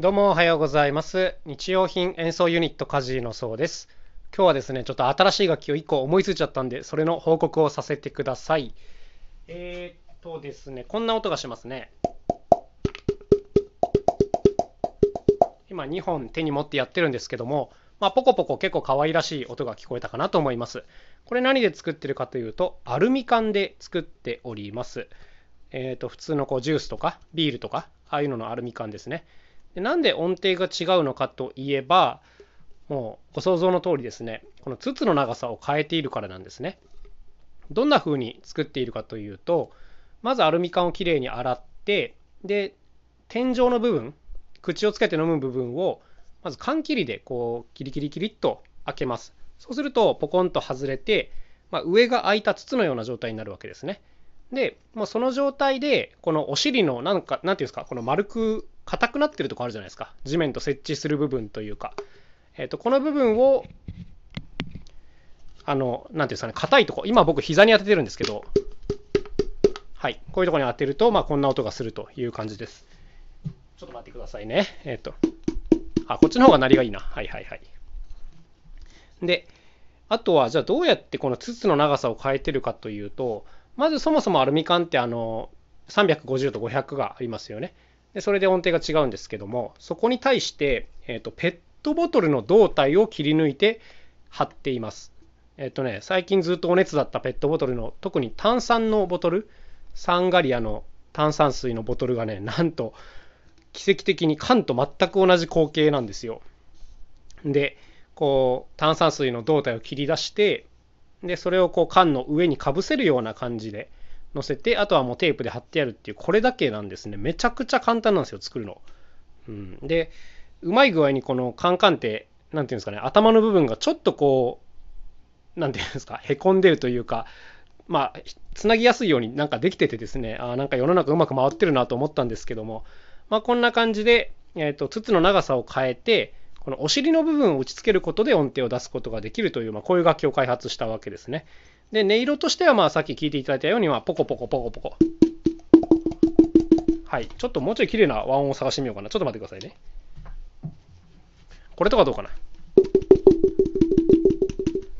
どうもおはようございます。日用品演奏ユニットカジのそうです。今日はですね、ちょっと新しい楽器を1個思いついちゃったんで、それの報告をさせてください。えー、っとですね、こんな音がしますね。今2本手に持ってやってるんですけども、まあ、ポコポコ結構可愛らしい音が聞こえたかなと思います。これ何で作ってるかというと、アルミ缶で作っております。えー、っと、普通のこうジュースとかビールとか、ああいうののアルミ缶ですね。でなんで音程が違うのかといえば、もうご想像の通りですね、この筒の長さを変えているからなんですね。どんな風に作っているかというと、まずアルミ缶をきれいに洗って、で、天井の部分、口をつけて飲む部分を、まず缶切りでこう、キリキリキリっと開けます。そうすると、ポコンと外れて、まあ、上が開いた筒のような状態になるわけですね。で、もうその状態で、このお尻の、なんか、なんていうんですか、この丸く硬くなってるとこあるじゃないですか。地面と接地する部分というか。えっ、と、この部分を、あの、なんていうんですかね、硬いとこ、今僕膝に当ててるんですけど、はい、こういうとこに当てると、まあ、こんな音がするという感じです。ちょっと待ってくださいね。えっ、と、あ、こっちの方が鳴りがいいな。はいはいはい。で、あとは、じゃあどうやってこの筒の長さを変えてるかというと、まずそもそもアルミ缶ってあの350と500がありますよね。でそれで音程が違うんですけども、そこに対して、えーと、ペットボトルの胴体を切り抜いて貼っています。えっ、とね、最近ずっとお熱だったペットボトルの、特に炭酸のボトル、サンガリアの炭酸水のボトルがね、なんと奇跡的に缶と全く同じ光景なんですよ。で、こう炭酸水の胴体を切り出して、でそれをこう缶の上にかぶせるような感じで乗せてあとはもうテープで貼ってやるっていうこれだけなんですね。めちゃくちゃ簡単なんですよ作るの、うん、でうまい具合にこのカンカンって何ていうんですかね頭の部分がちょっとこう何ていうんですかへこんでるというかまあつなぎやすいようになんかできててですねあなんか世の中うまく回ってるなと思ったんですけどもまあこんな感じで、えーと、筒の長さを変えてこのお尻の部分を打ち付けることで音程を出すことができるという、まあ、こういう楽器を開発したわけですね。で、音色としては、まあ、さっき聞いていただいたように、まあ、ポコポコポコポコ。はい。ちょっともうちょい綺麗な和音を探してみようかな。ちょっと待ってくださいね。これとかどうかな？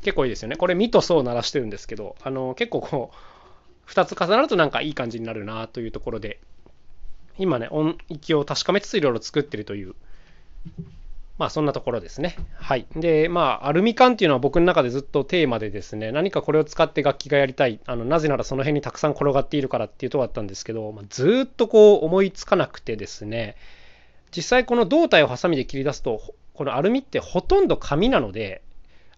結構いいですよね。これ、ミとソを鳴らしてるんですけど、あの、結構こう、2つ重なるとなんかいい感じになるなというところで、今ね、音域を確かめつついろいろ作ってるというまあそんなところですね。はい。で、まあアルミ缶っていうのは僕の中でずっとテーマでですね、何かこれを使って楽器がやりたい、あのなぜならその辺にたくさん転がっているからっていうとこだったんですけど、まあ、ずっとこう思いつかなくてですね、実際この胴体をハサミで切り出すと、このアルミってほとんど紙なので、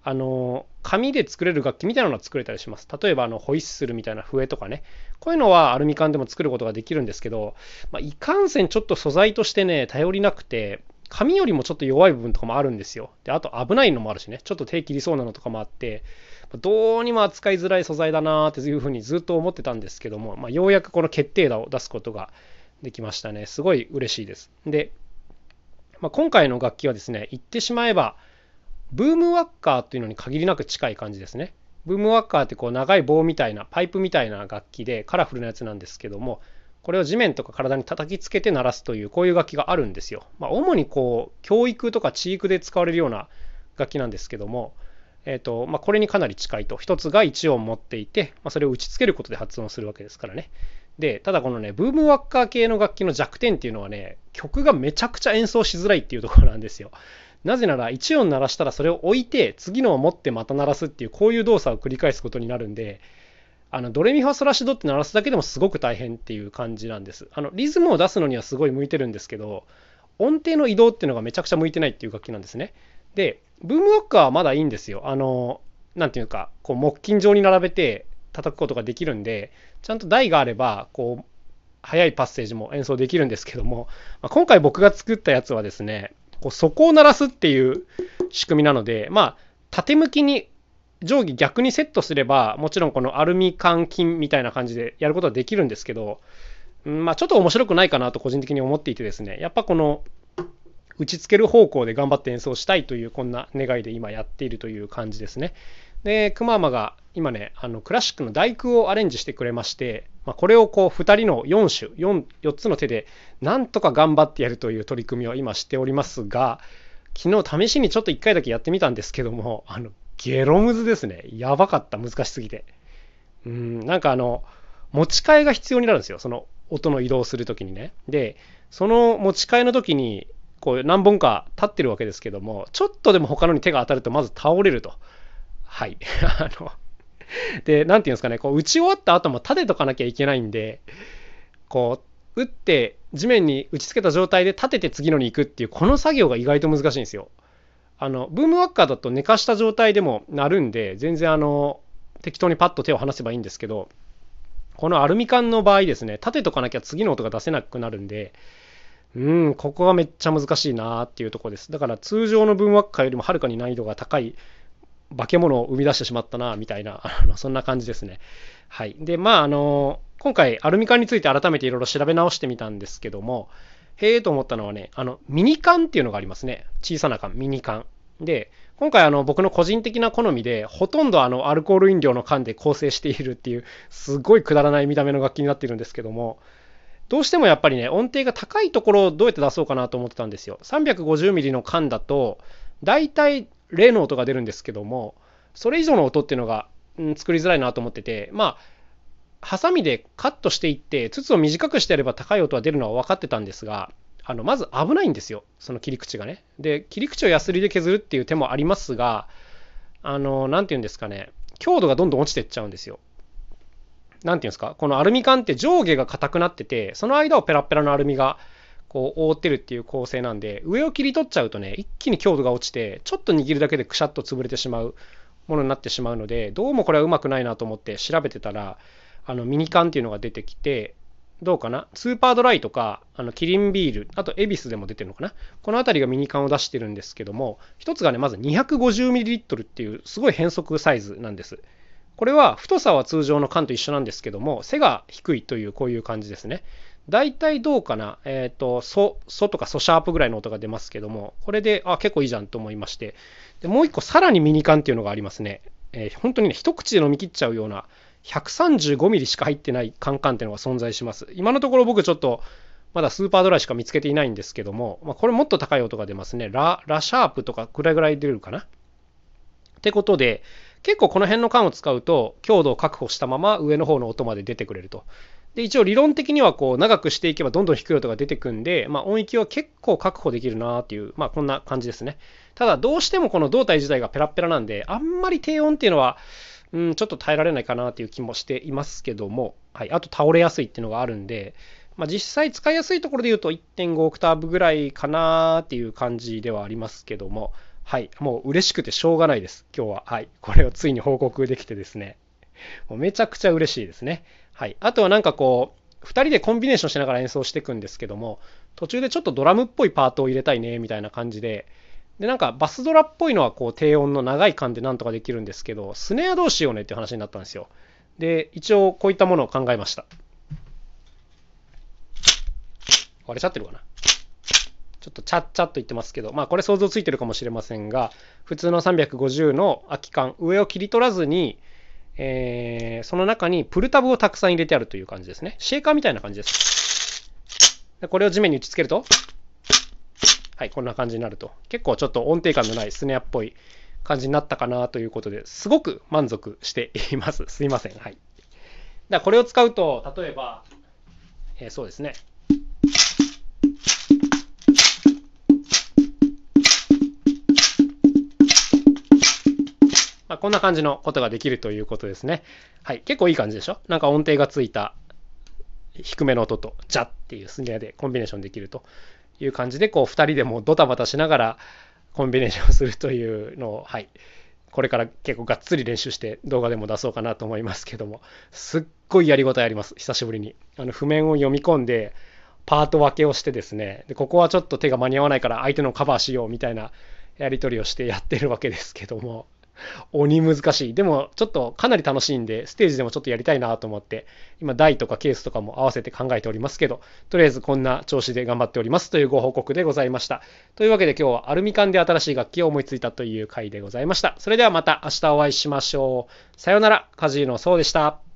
あの紙で作れる楽器みたいなのが作れたりします。例えばあのホイッスルみたいな笛とかね、こういうのはアルミ缶でも作ることができるんですけど、まあ、いかんせんちょっと素材としてね、頼りなくて、紙よりもちょっと弱い部分とかもあるんですよ。で、あと危ないのもあるしね、ちょっと手切りそうなのとかもあって、どうにも扱いづらい素材だなーっていうふうにずっと思ってたんですけども、まあ、ようやくこの決定打を出すことができましたね。すごい嬉しいです。で、まあ、今回の楽器はですね、言ってしまえば、ブームワッカーっていうのに限りなく近い感じですね。ブームワッカーってこう長い棒みたいな、パイプみたいな楽器でカラフルなやつなんですけども、これを地面とか体に叩きつけて鳴らすというこういう楽器があるんですよ。まあ、主にこう教育とか地域で使われるような楽器なんですけども、えーとまあ、これにかなり近いと。一つが1音持っていて、まあ、それを打ちつけることで発音するわけですからね。で、ただこのね、ブームワッカー系の楽器の弱点っていうのはね、曲がめちゃくちゃ演奏しづらいっていうところなんですよ。なぜなら1音鳴らしたらそれを置いて次のを持ってまた鳴らすっていうこういう動作を繰り返すことになるんで、あのドレミファソラシドって鳴らすだけでもすごく大変っていう感じなんです。あのリズムを出すのにはすごい向いてるんですけど、音程の移動っていうのがめちゃくちゃ向いてないっていう楽器なんですね。で、ブームワッカーはまだいいんですよ。あの、なんていうか、こう木琴状に並べて叩くことができるんで、ちゃんと台があれば、こう、速いパッセージも演奏できるんですけども、まあ、今回僕が作ったやつはですね、こう底を鳴らすっていう仕組みなので、まあ、縦向きに定規逆にセットすれば、もちろんこのアルミ缶金みたいな感じでやることはできるんですけど、まあちょっと面白くないかなと個人的に思っていてですね、やっぱこの打ちつける方向で頑張って演奏したいというこんな願いで今やっているという感じですね。で、くままが今ね、あのクラシックの第九をアレンジしてくれまして、まあ、これをこう2人の4種4、4つの手でなんとか頑張ってやるという取り組みを今しておりますが、昨日試しにちょっと1回だけやってみたんですけども、あの、ゲロムズですね。やばかった、難しすぎて。うん、なんかあの、持ち替えが必要になるんですよ。その音の移動するときにね。で、その持ち替えの時に、こう何本か立ってるわけですけども、ちょっとでも他のに手が当たるとまず倒れると。はい。あの、で、なんていうんですかね、こう打ち終わった後も立てとかなきゃいけないんで、こう、打って地面に打ちつけた状態で立てて次のに行くっていう、この作業が意外と難しいんですよ。あの、ブームワッカーだと寝かした状態でもなるんで、全然あの、適当にパッと手を離せばいいんですけど、このアルミ缶の場合ですね、立てとかなきゃ次の音が出せなくなるんで、うん、ここがめっちゃ難しいなっていうところです。だから通常のブームワッカーよりもはるかに難易度が高い化け物を生み出してしまったな、みたいな、そんな感じですね。はい。で、まあ、あの、今回、アルミ缶について改めていろいろ調べ直してみたんですけども、へえと思ったのはね、あの、ミニ缶っていうのがありますね。小さな缶、ミニ缶。で、今回、あの、僕の個人的な好みで、ほとんどあの、アルコール飲料の缶で構成しているっていう、すごいくだらない見た目の楽器になっているんですけども、どうしてもやっぱりね、音程が高いところをどうやって出そうかなと思ってたんですよ。350ミリの缶だと、大体例の音が出るんですけども、それ以上の音っていうのが、うん、作りづらいなと思ってて、まあ、ハサミでカットしていって、筒を短くしてやれば高い音は出るのは分かってたんですが、あのまず危ないんですよ、その切り口がね。で、切り口をヤスリで削るっていう手もありますが、あの、なんていうんですかね、強度がどんどん落ちていっちゃうんですよ。なんていうんですか、このアルミ缶って上下が硬くなってて、その間をペラペラのアルミがこう覆ってるっていう構成なんで、上を切り取っちゃうとね、一気に強度が落ちて、ちょっと握るだけでくしゃっと潰れてしまうものになってしまうので、どうもこれはうまくないなと思って調べてたら、あのミニ缶っていうのが出てきて、どうかな？スーパードライとか、あのキリンビール、あとエビスでも出てるのかな？この辺りがミニ缶を出してるんですけども、一つがね、まず 250ml っていうすごい変則サイズなんです。これは太さは通常の缶と一緒なんですけども、背が低いというこういう感じですね。大体どうかな、えっ、ー、と、ソ、ソとかソシャープぐらいの音が出ますけども、これで、あ、結構いいじゃんと思いまして、でもう一個さらにミニ缶っていうのがありますね。えー、本当にね、一口で飲み切っちゃうような、135ミリしか入ってないカンカンっていうのが存在します。今のところ僕ちょっと、まだスーパードライしか見つけていないんですけども、まあ、これもっと高い音が出ますね。ラ、ラシャープとかくらいぐらい出るかな。ってことで、結構この辺の缶を使うと強度を確保したまま上の方の音まで出てくれると。で、一応理論的にはこう長くしていけばどんどん低い音が出てくんで、まあ、音域は結構確保できるなっていう、まあこんな感じですね。ただどうしてもこの胴体自体がペラペラなんで、あんまり低音っていうのは、うん、ちょっと耐えられないかなっていう気もしていますけども、はい、あと倒れやすいっていうのがあるんで、まあ、実際使いやすいところで言うと1.5オクターブぐらいかなっていう感じではありますけども、はい、もう嬉しくてしょうがないです、今日は。はい、これをついに報告できてですね、もうめちゃくちゃ嬉しいですね。はい。あとはなんかこう、2人でコンビネーションしながら演奏していくんですけども、途中でちょっとドラムっぽいパートを入れたいね、みたいな感じで、で、なんかバスドラっぽいのはこう低音の長い感でなんとかできるんですけど、スネアどうしようねっていう話になったんですよ。で、一応こういったものを考えました。割れちゃってるかなちょっとチャッチャッと言ってますけど、まあこれ想像ついてるかもしれませんが、普通の350の空き缶、上を切り取らずに、えー、その中にプルタブをたくさん入れてあるという感じですね。シェーカーみたいな感じです。でこれを地面に打ち付けると、はい、こんな感じになると。結構ちょっと音程感のないスネアっぽい感じになったかなということですごく満足しています。すいません。はい。だこれを使うと、例えば、えー、そうですね。まあ、こんな感じのことができるということですね。はい。結構いい感じでしょ？なんか音程がついた低めの音と、ジャっていうスネアでコンビネーションできるという感じで、こう、2人でもドタバタしながらコンビネーションするというのを、はい。これから結構がっつり練習して動画でも出そうかなと思いますけども、すっごいやりごたえあります。久しぶりに。あの、譜面を読み込んで、パート分けをしてですね、でここはちょっと手が間に合わないから相手のカバーしようみたいなやり取りをしてやってるわけですけども、鬼難しい。でも、ちょっとかなり楽しいんで、ステージでもちょっとやりたいなと思って、今、台とかケースとかも合わせて考えておりますけど、とりあえずこんな調子で頑張っておりますというご報告でございました。というわけで今日はアルミ缶で新しい楽器を思いついたという回でございました。それではまた明日お会いしましょう。さようなら、カジーノそうでした。